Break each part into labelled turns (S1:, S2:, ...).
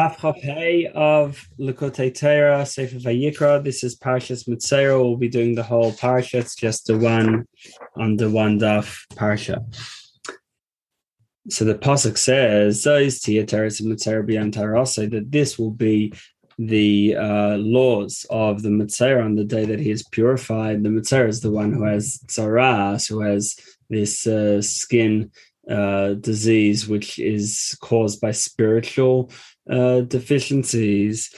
S1: Hey of Likkutei Torah, Sefer Vayikra. This is Parshas Metzorah. We'll be doing the whole parsha. It's just the one on the one daf parsha. So the pasuk says, "Those Tiyateres Mitzera beyond Tarasa," that this will be the uh, laws of the Metzorah on the day that he is purified. The Metzorah is the one who has tzaras, who has this uh, skin uh, disease, which is caused by spiritual uh, deficiencies,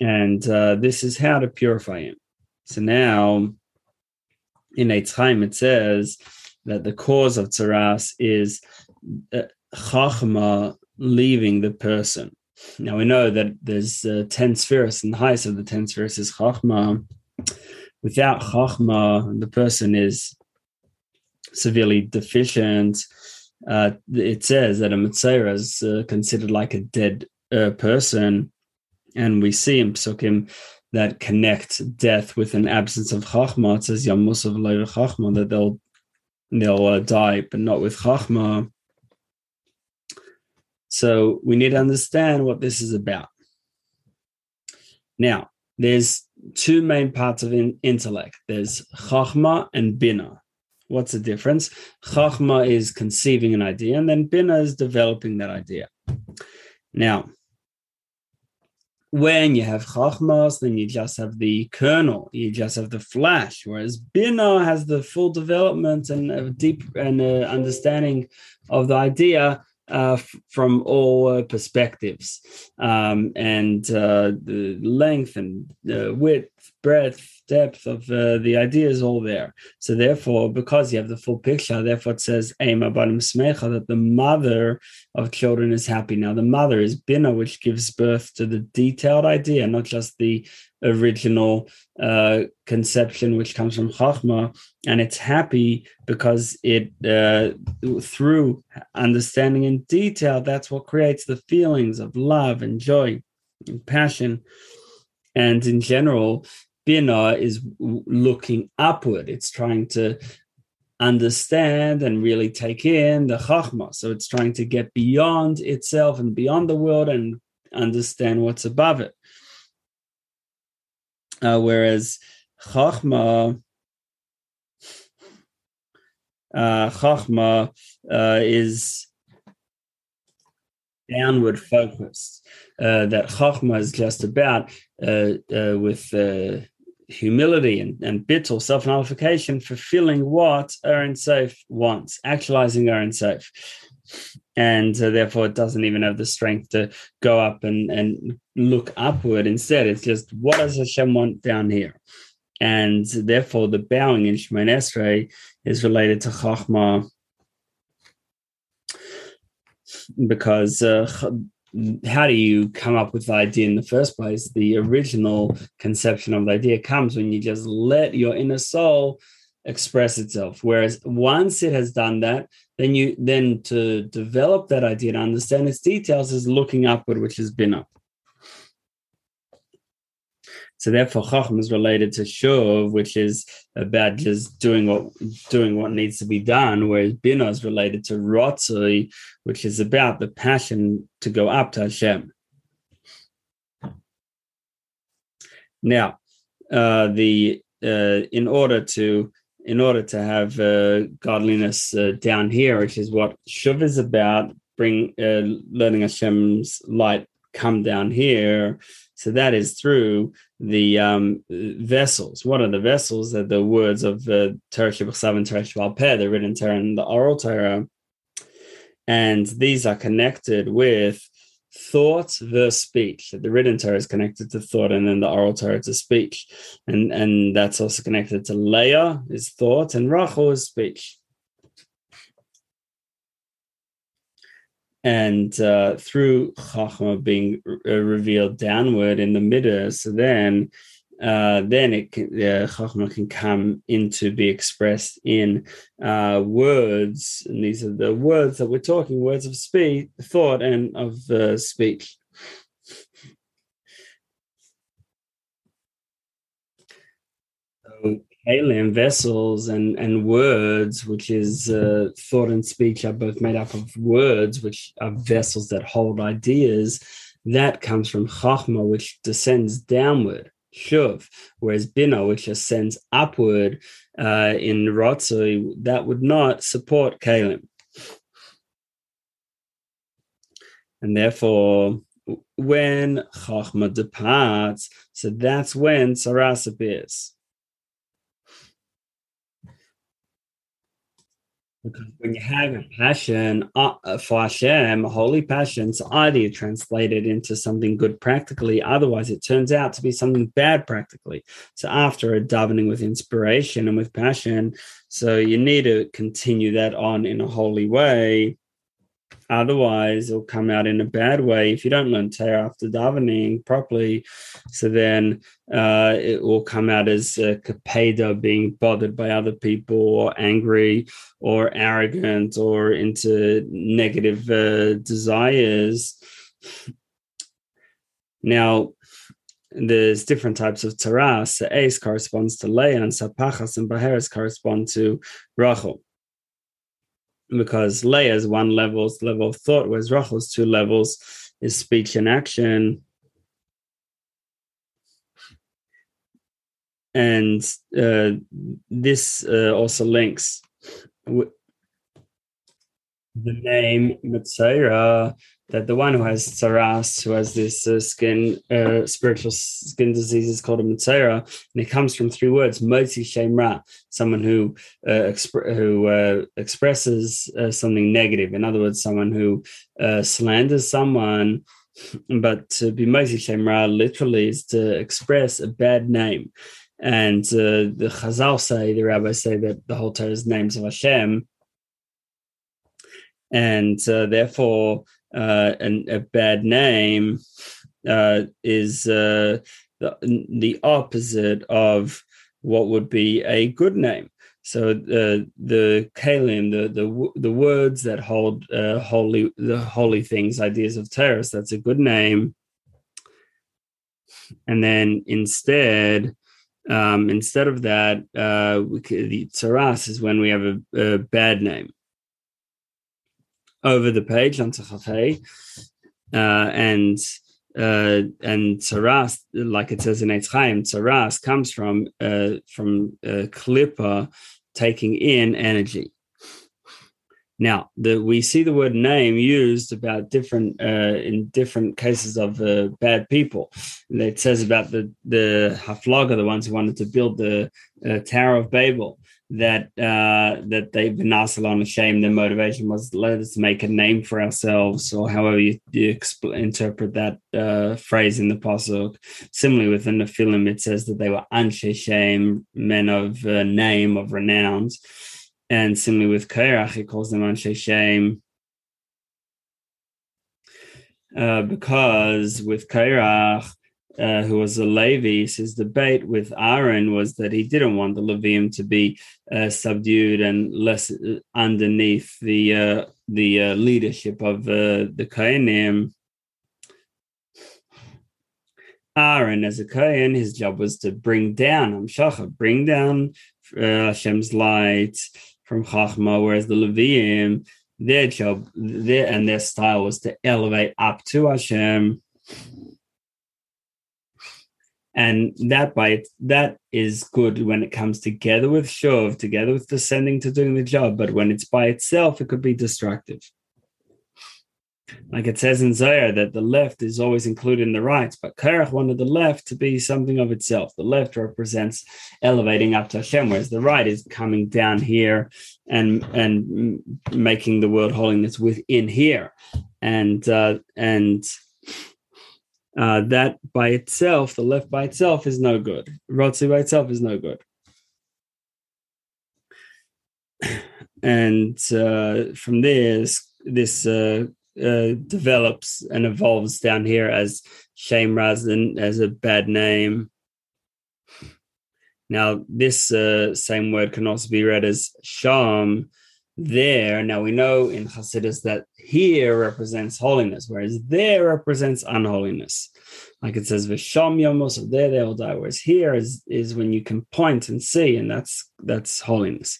S1: and uh, this is how to purify him. So now, in Eitz Chaim, it says that the cause of tzaras is uh, chachma leaving the person. Now we know that there's uh, ten spheres, and the highest of the ten spheres is chachma. Without chachma, the person is severely deficient uh, it says that a Metzorah is uh, considered like a dead uh, person, and we see in Psukim that connect death with an absence of Chachma. It says Yamusav Chachma that they'll they'll uh, die, but not with Chachma. So we need to understand what this is about. Now, there's two main parts of in- intellect. There's Chachma and Bina. What's the difference? Chachma is conceiving an idea, and then Bina is developing that idea. Now, when you have Chachmas, then you just have the kernel, you just have the flash, whereas Bina has the full development and a deep and uh, understanding of the idea uh, from all uh, perspectives um, and uh, the length and width, breadth, depth of uh, the idea is all there. So therefore, because you have the full picture, therefore it says Smecha that the mother of children is happy. Now the mother is Bina, which gives birth to the detailed idea, not just the original uh, conception which comes from Chachma, and it's happy because it uh, through understanding in detail that's what creates the feelings of love and joy and passion. And in general, Bina is looking upward. It's trying to understand and really take in the Chachma. So it's trying to get beyond itself and beyond the world and understand what's above it. Uh, whereas Chachma, uh, Chachma uh, is downward focused. Uh, that Chachma is just about uh, uh, with uh, humility and, and bittul, self nullification, fulfilling what Ein Sof wants, actualizing Ein Sof. And uh, therefore, it doesn't even have the strength to go up and, and look upward. Instead, it's just what does Hashem want down here? And therefore, the bowing in Shemoneh Esrei is related to Chachma because uh, how do you come up with the idea in the first place? The original conception of the idea comes when you just let your inner soul express itself. Whereas once it has done that, then you then to develop that idea to understand its details is looking upward, which has been up. So therefore, chacham is related to shuv, which is about just doing what doing what needs to be done, whereas bina is related to rotzui, which is about the passion to go up to Hashem. Now, uh, the uh, in order to in order to have uh, godliness uh, down here, which is what shuv is about, bring uh, learning Hashem's light come down here. So that is through the um, vessels. What are the vessels? That the words of the Torah and Torah Peh, the written Torah and the oral Torah. And these are connected with thought versus speech. The written Torah is connected to thought, and then the oral Torah to speech. And, and that's also connected to Leah is thought, and Rachel is speech. And uh, through Chachma being uh, revealed downward in the middle, so then uh, then it can, uh, Chachma can come into be expressed in uh, words, and these are the words that we're talking, words of speech, thought, and of uh, speech. So alien vessels and and words which is uh, thought and speech are both made up of words which are vessels that hold ideas that comes from Chachma, which descends downward, Shuv, whereas Bina, which ascends upward uh, in Rotzui, that would not support Kalim. And therefore, when Chachma departs, so that's when tzaras appears. Because when you have a passion uh, for Hashem, holy passion, so either it into something good practically, otherwise it turns out to be something bad practically. So after a davening with inspiration and with passion, so you need to continue that on in a holy way Otherwise, it'll come out in a bad way if you don't learn Torah after davening properly. So then uh, it will come out as uh, kapeda, being bothered by other people, or angry, or arrogant, or into negative uh, desires. Now, there's different types of Torah. So Ace corresponds to Leah, and Sapachas and Baheres correspond to Rachel because Leah is one level, is level of thought, whereas Rachel's two levels is speech and action. And uh, this uh, also links the name Metzorah that the one who has tsaras, who has this uh, skin, uh, spiritual skin disease, is called a metzorah, and it comes from three words: motzi shemra, someone who uh, exp- who uh, expresses uh, something negative. In other words, someone who uh, slanders someone. But to be motzi shemra literally is to express a bad name. And the Chazal say, the rabbis say that the whole Torah is names of Hashem, and therefore uh, and a bad name uh, is uh, the, the opposite of what would be a good name. So the the kalim, the the the words that hold uh, holy the holy things, ideas of terrorists, that's a good name. And then instead, um, instead of that, uh, the tsaras is when we have a, a bad name over the page uh, and uh, and Tsaras, like it says in Eitz Chaim, Tsaras comes from uh, from uh, taking in energy. Now, the, we see the word name used about different uh, in different cases of uh, bad people. It says about the the Haflaga, the ones who wanted to build the uh, Tower of Babel that uh, that they've been asked on shame. Their motivation was let us make a name for ourselves, or however you, you exp- interpret that uh, phrase in the pasuk. Similarly, within the film, it says that they were anshe shame, men of uh, name of renown, and similarly with Korach, he calls them anshe shame. Uh, because with Korach, uh, who was a Levi, his debate with Aaron was that he didn't want the Levium to be uh, subdued and less uh, underneath the uh, the uh, leadership of the Kohanim. Aaron, as a Kohen, his job was to bring down Amshacha, bring down Hashem's light from Chachma, whereas the Levium, their job, their and their style was to elevate up to Hashem and that by that is good when it comes together with shov together with descending to doing the job but when it's by itself it could be destructive like it says in Zohar that the left is always included in the right, but Korach wanted the left to be something of itself. The left represents elevating up to Hashem, whereas the right is coming down here and and making the world holiness within here, and uh, and uh, that by itself, the left by itself is no good. Rotzi by itself is no good. And uh, from there, this uh, uh, develops and evolves down here as shame rather than as a bad name. Now, this uh, same word can also be read as sham, there. Now we know in Hasidus that here represents holiness, whereas there represents unholiness. Like it says, Visham Yomos, there they will die. Whereas here is, is when you can point and see, and that's that's holiness.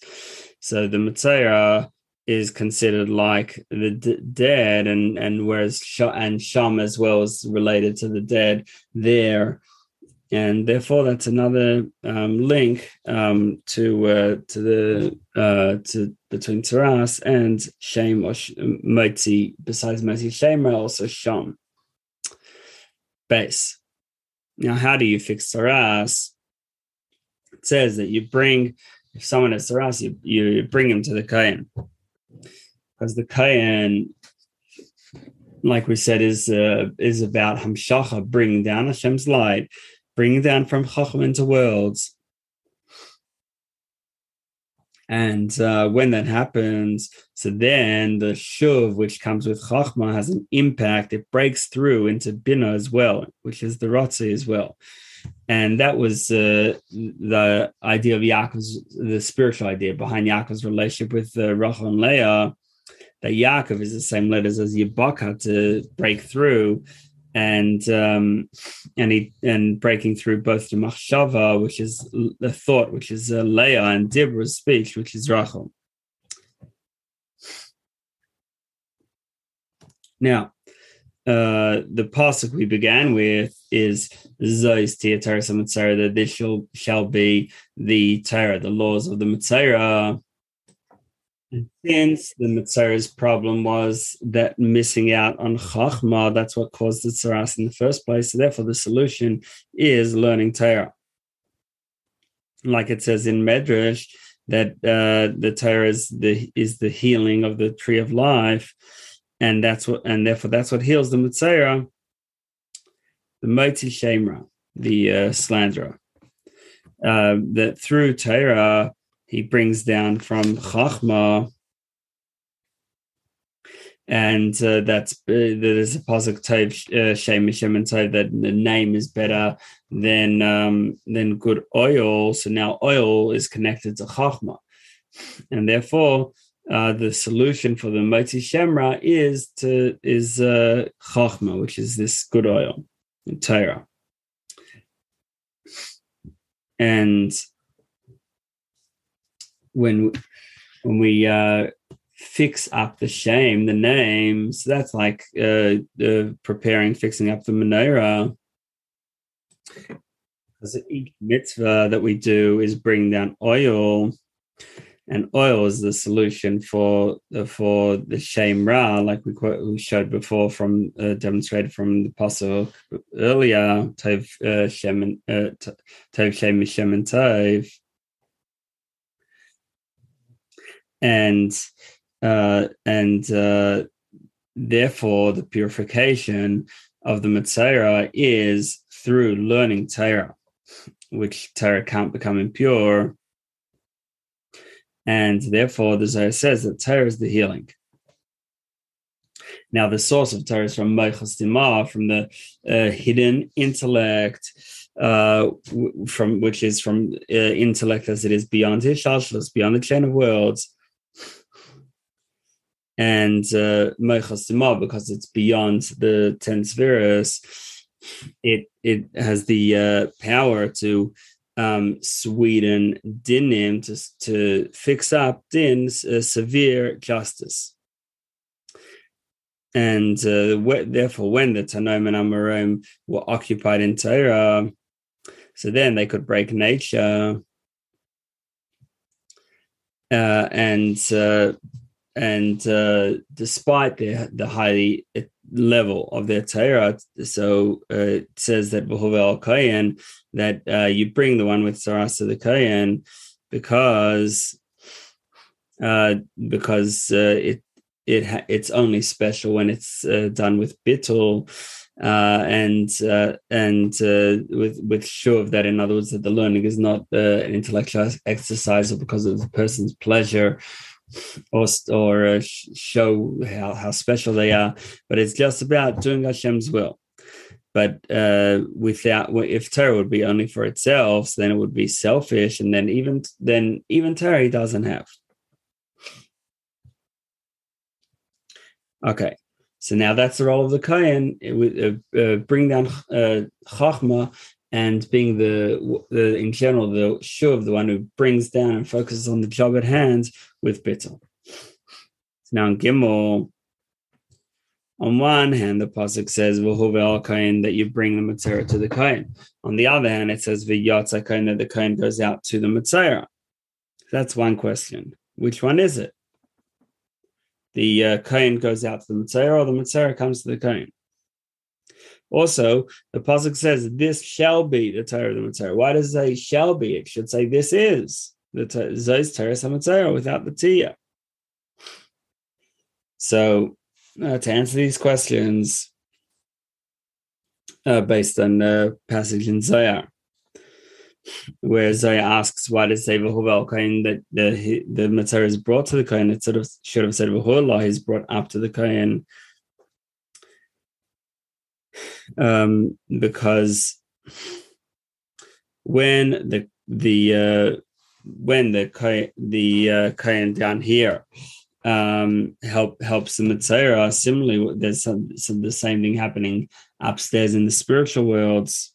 S1: So the Mitzayah is considered like the d- dead, and and whereas sh- and sham as well is related to the dead there, and therefore that's another um, link um, to uh, to the uh, to between tzaras and shame or sh- moti. Besides moti shame, also sham base. Now, how do you fix tzaras? It says that you bring if someone has tzaras, you, you bring him to the kayan because the kayan, like we said, is uh, is about hamshacha, bringing down Hashem's light, bringing down from chacham into worlds. And uh, when that happens, so then the shuv, which comes with chachma, has an impact. It breaks through into bina as well, which is the rotzi as well. And that was uh, the idea of Yaakov's, the spiritual idea behind Yaakov's relationship with uh, Rachel and Leah, that Yaakov is the same letters as Yibaka to break through, and um, and he and breaking through both the machshava, which is the thought, which is uh, Leah, and Deborah's speech, which is Rachel. Now, uh, the pasuk we began with is Zois Tiatara that this shall, shall be the Torah, the laws of the Metzorah. And since the Metzorah's problem was that missing out on Chachma, that's what caused the Tsaras in the first place. So therefore, the solution is learning Torah. Like it says in Medrash, that uh, the Torah is the is the healing of the tree of life, and that's what and therefore that's what heals the Metzorah, the Motzi Shemra, the uh, slanderer. Uh, that through Torah he brings down from Chachma, and uh, that's uh, there's a positive uh, Shem and Tov that the name is better than um, than good oil. So now oil is connected to Chachma, and therefore uh, the solution for the Motzi Shemra is to is uh, Chachma, which is this good oil, Torah, and when when we uh, fix up the shame, the name, so that's like uh, uh, preparing, fixing up the menorah. Because each mitzvah that we do is bring down oil, and oil is the solution for the for the shame ra, like we, quote, we showed before from uh, demonstrated from the apostle earlier. Tov uh, shem uh, tov shem tov and uh, and uh, therefore the purification of the Metzorah is through learning Torah, which Torah can't become impure. And therefore, the Zohar says that Torah is the healing. Now, the source of Torah is from Meichas from the uh, hidden intellect, uh, from which is from uh, intellect as it is beyond his beyond the chain of worlds, and uh, because it's beyond the ten spheres, it it has the uh, power to um, sweeten dinim to to fix up din's uh, severe justice. And uh, therefore, when the Tanoim and Amoraim were occupied in Torah, so then they could break nature uh, and uh, and uh, despite the the high level of their Torah, so uh, it says that Behovel Kayan that uh, you bring the one with Sarasa the Kayan because uh, because uh, it it ha- it's only special when it's uh, done with bittul. And and with with shuv that in other words that the learning is not an intellectual exercise or because of the person's pleasure or or uh, show how, how special they are, but it's just about doing Hashem's will. But uh, without, if Torah would be only for itself, then it would be selfish, and then even then, even Torah doesn't have. Okay, so now that's the role of the Kayan. It would uh, uh, bring down uh, Chachma and being the, the in general the shuv, the one who brings down and focuses on the job at hand with bittul. now in Gimel, on one hand, the pasuk says "V'huvel kain" that you bring the metzorah to the kain. On the other hand, it says that the kain goes out to the metzorah. That's one question. Which one is it? The uh, kain goes out to the metzorah, or the metzorah comes to the kain. Also, the pasuk says, "This shall be the Torah of the metzorah." Why does it say "shall be"? It should say, "This is the Zos Torah metzorah" without the tia. So uh, to answer these questions uh, based on the passage in Zohar, where Zohar asks, why does say V'huvel Kohen that the the Metzorah is brought to the Kohen? It sort of should have said V'hulah is brought up to the Kohen. Um, because when the the uh, when the the uh, Kohen down here um, help helps the Metzorah. Similarly, there's some, some the same thing happening upstairs in the spiritual worlds.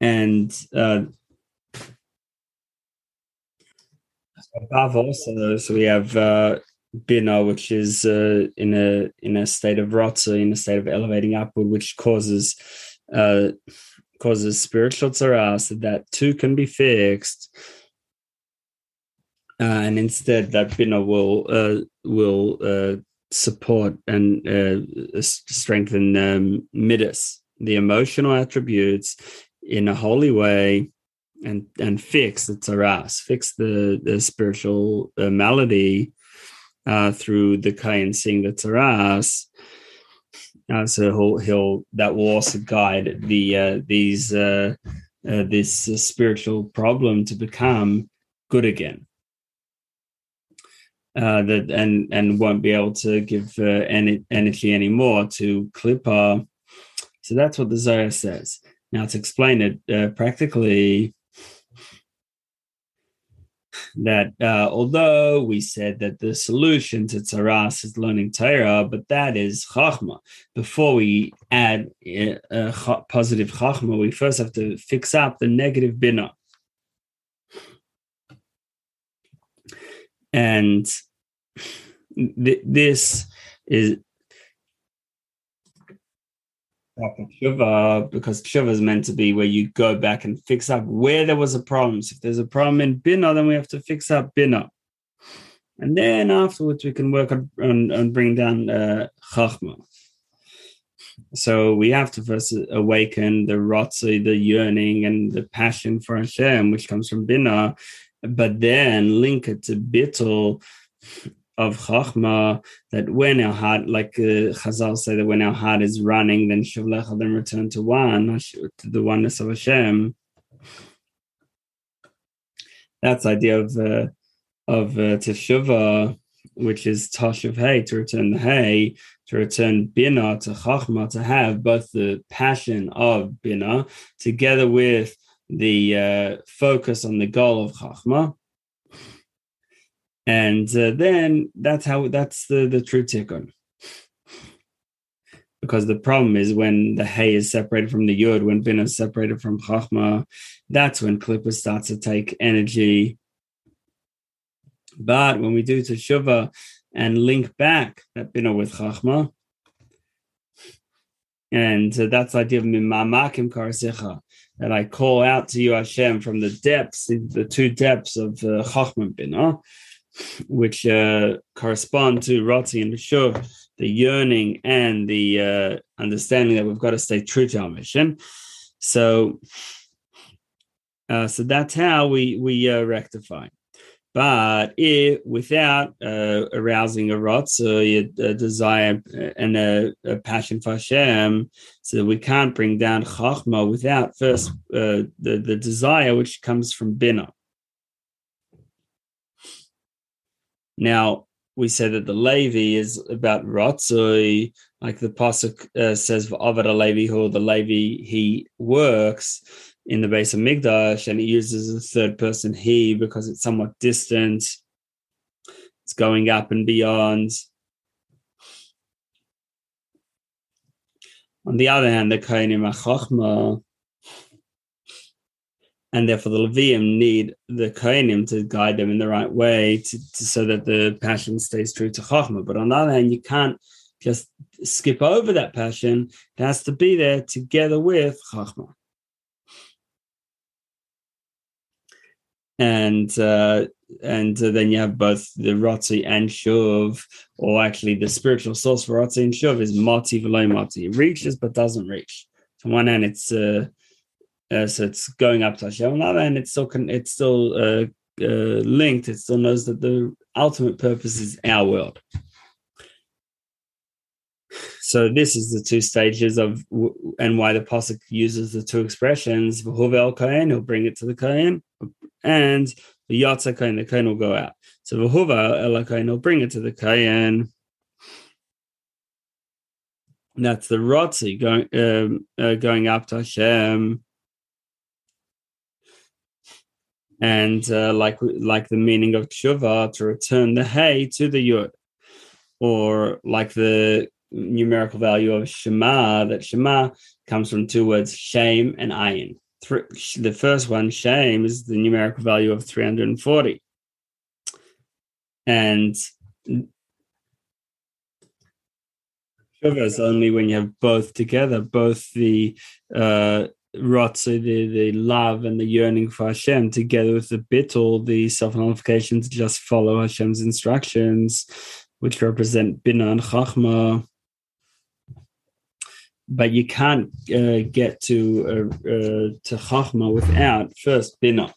S1: And uh, above also, so we have uh, Bina, which is uh, in a in a state of rotza, in a state of elevating upward, which causes uh, causes spiritual tzara, that too can be fixed uh, and instead that Bina will uh, will uh, support and uh, strengthen um, midas, the emotional attributes, in a holy way, and and fix the tzaras, fix the the spiritual uh, malady uh, through the kain seeing the tzaras. Uh, so he'll, he'll that will also guide the uh, these uh, uh, this uh, spiritual problem to become good again uh, that and and won't be able to give any energy anymore to Klippa. So that's what the Zohar says. Now to explain it practically, that uh, although we said that the solution to tzaras is learning Torah, but that is chachma. Before we add a uh, positive chachma, we first have to fix up the negative bina. And th- this is Tshuva, because Tshuva is meant to be where you go back and fix up where there was a problem. So if there's a problem in Bina, then we have to fix up Bina. And then afterwards, we can work on, on, on bringing down uh, Chachma. So we have to first awaken the rotzi, the yearning, and the passion for Hashem, which comes from Bina, but then link it to Bittul of Chachma that when our heart, like uh, Chazal say that when our heart is running, then Shavlecha, then return to one, to the oneness of Hashem. That's the idea of uh, of uh, Teshuvah, which is Tashuv Hay, to return the Hay, to return Bina to Chachma, to have both the passion of Bina together with the uh, focus on the goal of Chachma and uh, then that's how that's the the true tikkun because the problem is when the hay is separated from the yud when bin is separated from chachma that's when klippa starts to take energy. But when we do teshuva and link back that bina with chachma and uh, that's the idea of mimamakim karasicha that I call out to you Hashem from the depths the two depths of uh, chachma bina which uh, correspond to Rati and Shuv, the yearning and the uh, understanding that we've got to stay true to our mission. So, uh, so that's how we we uh, rectify. But if without uh, arousing a rotza, a, a desire and a, a, passion for Hashem, so we can't bring down chachma without first uh, the the desire which comes from bina. Now, we said that the Levi is about Ratzoi, like the Pasuk uh, says, Avad Levi, who the Levi, he works in the base of Migdash, and he uses the third person he because it's somewhat distant. It's going up and beyond. On the other hand, the Achachma, and therefore the Levium need the Kohanim to guide them in the right way to, to, so that the passion stays true to Chachma. But on the other hand, you can't just skip over that passion. It has to be there together with Chachma. And uh, and uh, then you have both the Rotzi and Shuv, or actually the spiritual source for Rotzi and Shuv is Mati V'lo Mati. It reaches but doesn't reach. On one hand, it's uh, uh, so it's going up to Hashem. Hand, it's still it's still uh, uh, linked. It still knows that the ultimate purpose is our world. So this is the two stages of and why the pasuk uses the two expressions. V'huvel kain, he'll bring it to the kain, and the yatsa kain, the kain will go out. So v'huvel el kain, he'll bring it to the kain. That's the rotzi going um, uh, going up to Hashem. And uh, like like the meaning of tshuva to return the hay to the yud, or like the numerical value of shema that shema comes from two words shame and ayin. The first one, shame, is the numerical value of 340. And Shuvah is only when you have both together, both the uh, Rotze, the, the love and the yearning for Hashem, together with the bittul, the self nullification to just follow Hashem's instructions, which represent Bina and Chachma. But you can't uh, get to uh, uh, to Chachma without first Bina.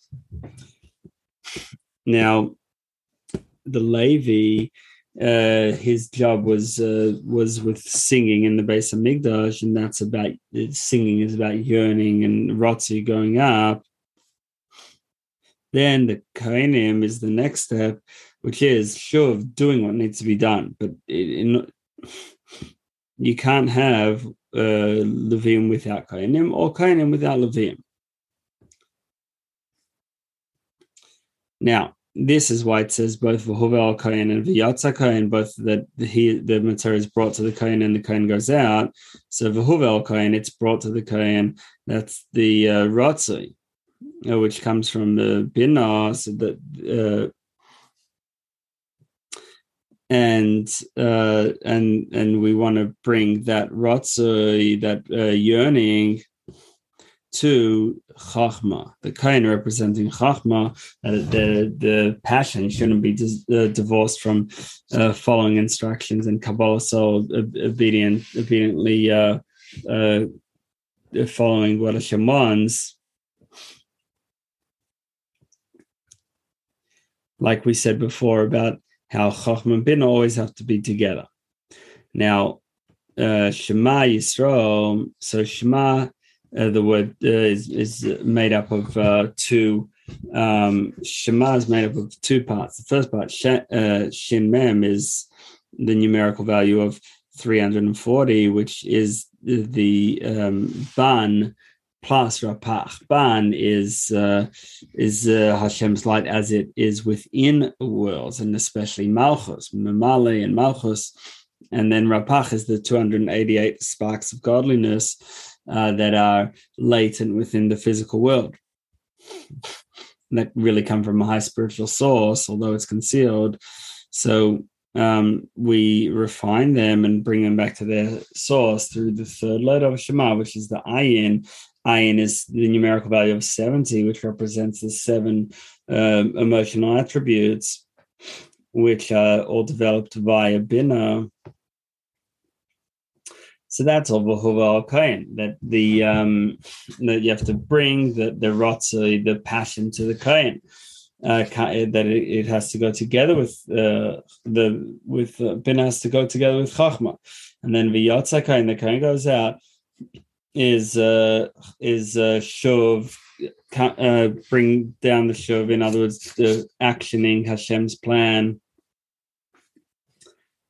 S1: Now, the Levi uh, his job was uh, was with singing in the base of Hamikdash, and that's about singing is about yearning and rotzi going up. Then the Kohanim is the next step, which is sure of doing what needs to be done, but it, you can't have uh, Levim without Kohanim or Kohanim without Levim. Now, this is why it says both Vahovel Kohen and Vyatza Kohen, both that he the material is brought to the Kohen and the Kohen goes out. So Vahovel Kohen, it's brought to the Kohen. That's the uh, Ratzai, uh, which comes from the Binah, so that uh, and uh, and and we want to bring that Ratzai, that uh, yearning to chachma, the kain representing chachma, uh, the the passion shouldn't be dis, uh, divorced from uh, following instructions and Kabbalah, so obedient, obediently uh, uh, following what Hashem wants. Like we said before about how chachma and bin always have to be together. Now, uh, Shema Yisrael, so Shema uh, the word uh, is, is made up of uh, two. Um, Shema is made up of two parts. The first part, uh, Shin Mem, is the numerical value of 340, which is the um, Ban plus Rapach. Ban is uh, is uh, Hashem's light as it is within worlds, and especially Malchus, Mamale and Malchus. And then Rapach is the 288 sparks of godliness uh, that are latent within the physical world that really come from a high spiritual source, although it's concealed. So um, we refine them and bring them back to their source through the third letter of Shema, which is the ayin. Ayin is the numerical value of 70, which represents the seven um, emotional attributes, which are all developed via Bina so that's al kain that the um, that you have to bring the the rotzi, the passion to the kain. Uh, that it, it, has to go together with uh, the with uh, bin has to go together with chachma, and then v'yotza kain the kain goes out is uh, is uh, shuv uh, bring down the shuv. In other words, the actioning Hashem's plan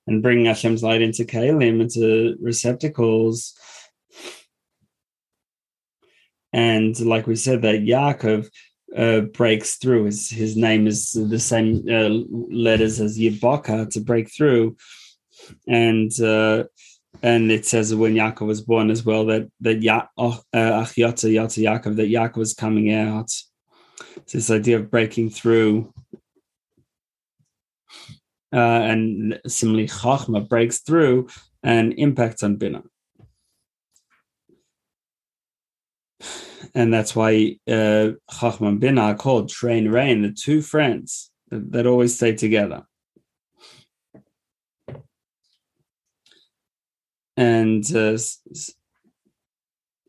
S1: and bringing Hashem's light into kalim, into receptacles. And like we said, that Yaakov uh, breaks through. His his name is the same uh, letters as Yibaka to break through, and uh, and it says when Yaakov was born as well that that ya- uh, Yata Yaakov that Yaakov was coming out It's this idea of breaking through. Uh, and similarly, Chachma breaks through and impacts on Bina. And that's why uh, Chachma and Bina are called Trein Rein, the two friends that, that always stay together. And uh,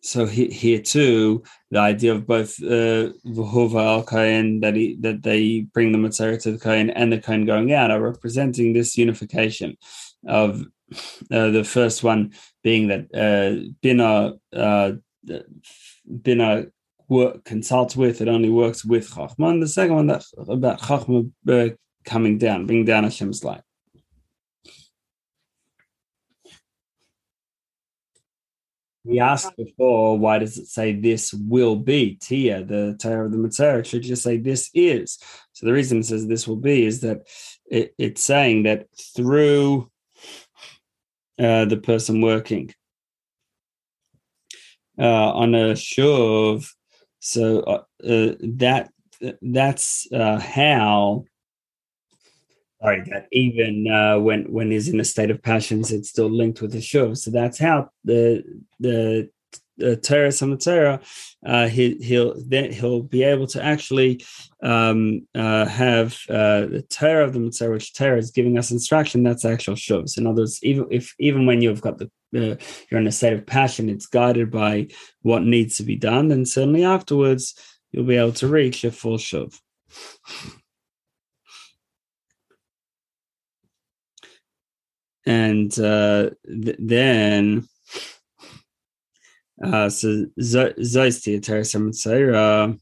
S1: so here too, the idea of both uh, al Kain that he that they bring the Metzorah to the Kain and the Kain going out are representing this unification of uh, the first one being that uh, Bina uh, Bina work, consults with it only works with Chachma, and the second one that about Chachma uh, coming down, bringing down Hashem's light. We asked before, why does it say this will be? Tia, the Torah of the Metzorah, should just say this is. So the reason it says this will be is that it, it's saying that through uh, the person working uh, on a shuv, so uh, uh that that's uh, how sorry, that even uh, when when he's in a state of passions, it's still linked with the shuv. So that's how the the the Torah Samatzera, uh, he, he'll then he'll be able to actually um, uh, have uh, the Torah of the Metzorah, which Torah is giving us instruction. That's actual shuvs. In other words, even if even when you've got the uh, you're in a state of passion, it's guided by what needs to be done. and certainly afterwards, you'll be able to reach a full shuv. And uh, th- then uh, so Zeist the Atara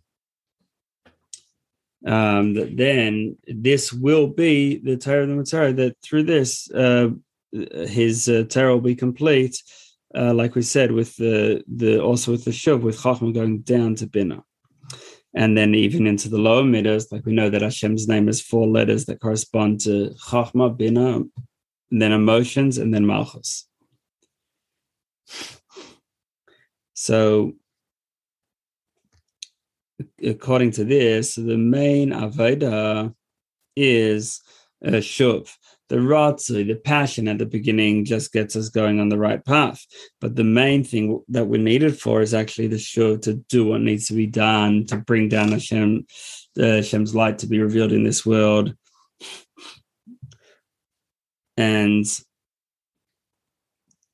S1: um, that then this will be the Torah of the Metzorah, that through this uh, his uh, Torah will be complete, uh, like we said, with the the also with the Shuv, with Chachma going down to Bina. And then even into the lower middos, like we know that Hashem's name is four letters that correspond to Chachma, Bina, and then emotions, and then Malchus. So, according to this, the main Avodah is a shuv. The ratzu, the passion at the beginning, just gets us going on the right path. But the main thing that we're needed for is actually the shuv to do what needs to be done to bring down Hashem, uh, Hashem's light to be revealed in this world and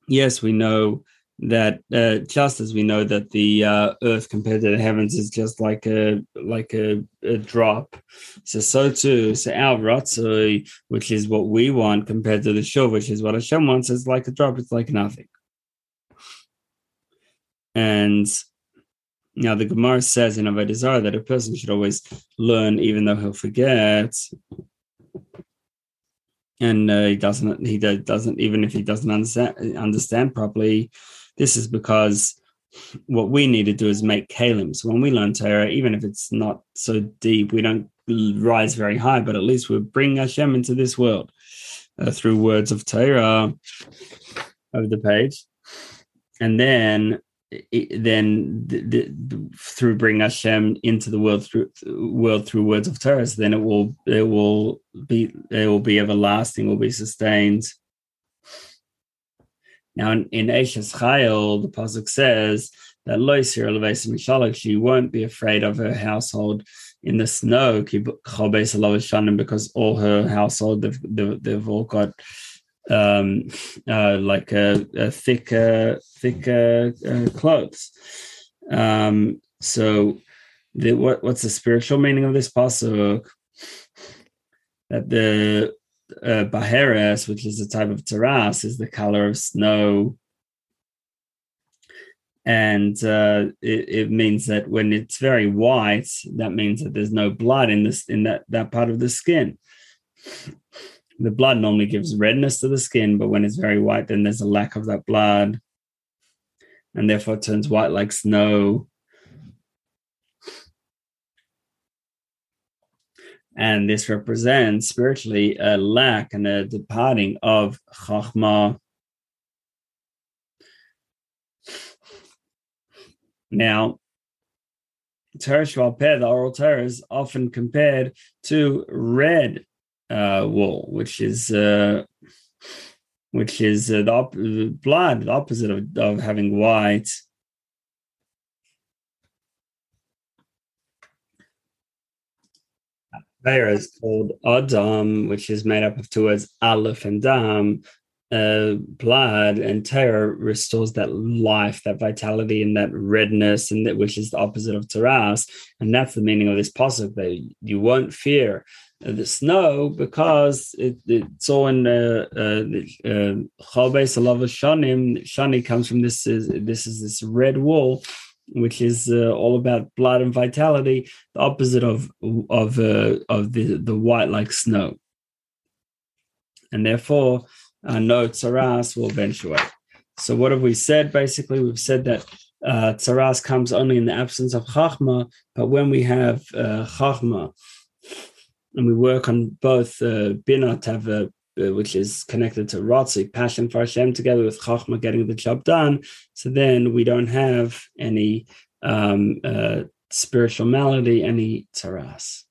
S1: yes, we know that uh, just as we know that the uh, earth compared to the heavens is just like a like a, a drop. So so too so our ratzoi which is what we want compared to the show which is what Hashem wants is like a drop. It's like nothing. And now the Gemara says in Avodah Zarah that a person should always learn even though he'll forget and uh, he doesn't he doesn't even if he doesn't understand understand properly this is because what we need to do is make kalim so when we learn torah even if it's not so deep we don't rise very high but at least we bring hashem into this world uh, through words of torah over the page. And then then the, the, through bring Hashem into the world through world through words of Torah, then it will it will be it will be everlasting, will be sustained. Now in, in Chayil, the pasuk says that Loisir elevation she won't be afraid of her household in the snow because all her household they've, they've all got um, uh, like a, a thicker, uh, clothes. Um, so, the, what what's the spiritual meaning of this pasuk? That the uh, baheres, which is a type of terrace, is the color of snow, and uh, it, it, means that when it's very white, that means that there's no blood in this in that that part of the skin the blood normally gives redness to the skin, but when it's very white, then there's a lack of that blood, and therefore turns white like snow. And this represents spiritually a lack and a departing of Chachma. Now, Tereshval Peh, the oral Torah, is often compared to red uh, wool, which is uh, which is uh, the op- blood, the opposite of, of having white. Torah is called Adam, which is made up of two words, Aleph and Dam, uh, blood and Torah restores that life, that vitality, and that redness, and that which is the opposite of tzaras. And that's the meaning of this pasuk that you won't fear the snow because it, all in uh, uh, uh, Shanim. Shani comes from this. Is, this is this red wool, which is uh, all about blood and vitality, the opposite of of uh, of the the white like snow. And therefore, uh, no tzaras will eventuate. So what have we said? Basically, we've said that uh, tzaras comes only in the absence of chachma, but when we have uh, chachma, and we work on both uh, bina tava, uh, which is connected to ratzik, passion for Hashem, together with chachma, getting the job done. So then we don't have any um, uh, spiritual malady, any tzaras.